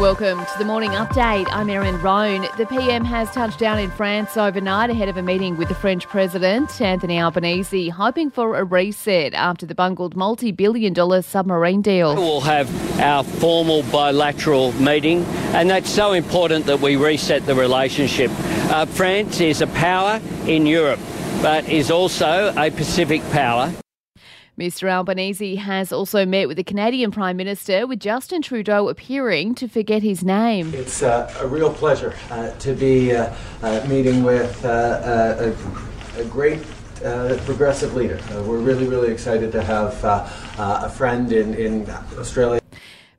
Welcome to the morning update. I'm Erin Roan. The PM has touched down in France overnight ahead of a meeting with the French President, Anthony Albanese, hoping for a reset after the bungled multi billion dollar submarine deal. We'll have our formal bilateral meeting, and that's so important that we reset the relationship. Uh, France is a power in Europe, but is also a Pacific power. Mr Albanese has also met with the Canadian Prime Minister, with Justin Trudeau appearing to forget his name. It's uh, a real pleasure uh, to be uh, uh meeting with uh, uh, a, a, great progressive leader. we're really, really excited to have a friend in, in Australia.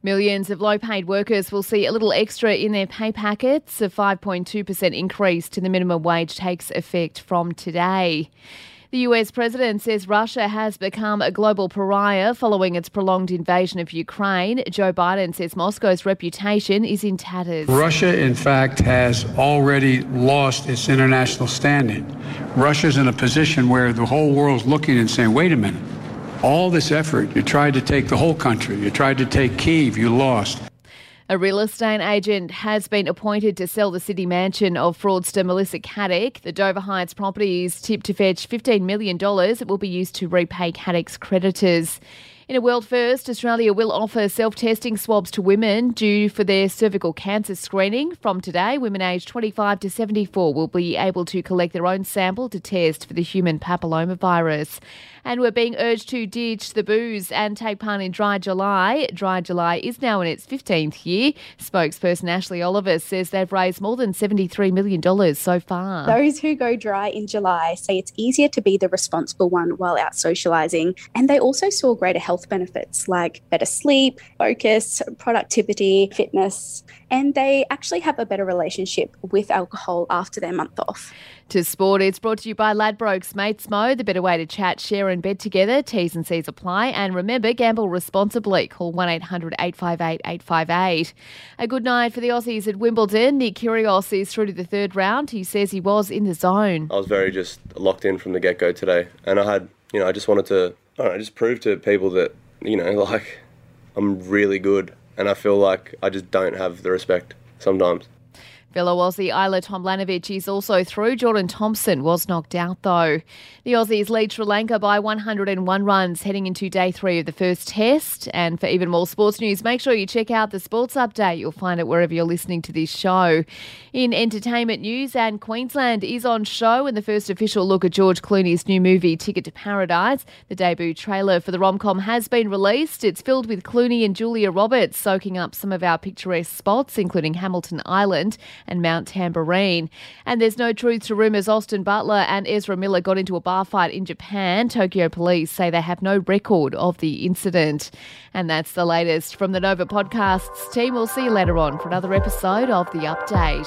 Millions of low paid workers will see a little extra in their pay packets. A 5.2% increase to the minimum wage takes effect from today. The US president says Russia has become a global pariah following its prolonged invasion of Ukraine. Joe Biden says Moscow's reputation is in tatters. Russia, in fact, has already lost its international standing. Russia's in a position where the whole world's looking and saying, wait a minute, all this effort, you tried to take the whole country, you tried to take Kiev, you lost. A real estate agent has been appointed to sell the city mansion of fraudster Melissa Caddick. The Dover Heights property is tipped to fetch $15 million. It will be used to repay Caddick's creditors. In a world first, Australia will offer self testing swabs to women due for their cervical cancer screening. From today, women aged 25 to 74 will be able to collect their own sample to test for the human papillomavirus. And we're being urged to ditch the booze and take part in Dry July. Dry July is now in its 15th year. Spokesperson Ashley Oliver says they've raised more than $73 million so far. Those who go dry in July say it's easier to be the responsible one while out socialising, and they also saw greater health health benefits like better sleep, focus, productivity, fitness, and they actually have a better relationship with alcohol after their month off. To sport, it's brought to you by Ladbrokes Mates Mo, the better way to chat, share, and bed together. T's and C's apply. And remember, gamble responsibly. Call 1 800 858 858. A good night for the Aussies at Wimbledon. Nick Kyrgios is through to the third round. He says he was in the zone. I was very just locked in from the get go today, and I had, you know, I just wanted to I don't know, just prove to people that, you know, like I'm really good and I feel like I just don't have the respect sometimes. Fellow Aussie Ajla Tomljanovic is also through. Jordan Thompson was knocked out though. The Aussies lead Sri Lanka by 101 runs heading into day three of the first test. And for even more sports news, make sure you check out the sports update. You'll find it wherever you're listening to this show. In entertainment news, and Queensland is on show in the first official look at George Clooney's new movie Ticket to Paradise. The debut trailer for the rom-com has been released. It's filled with Clooney and Julia Roberts soaking up some of our picturesque spots, including Hamilton Island and Mount Tamborine. And there's no truth to rumours Austin Butler and Ezra Miller got into a bar fight in Japan. Tokyo police say they have no record of the incident. And that's the latest from the Nova Podcasts team. We'll see you later on for another episode of The Update.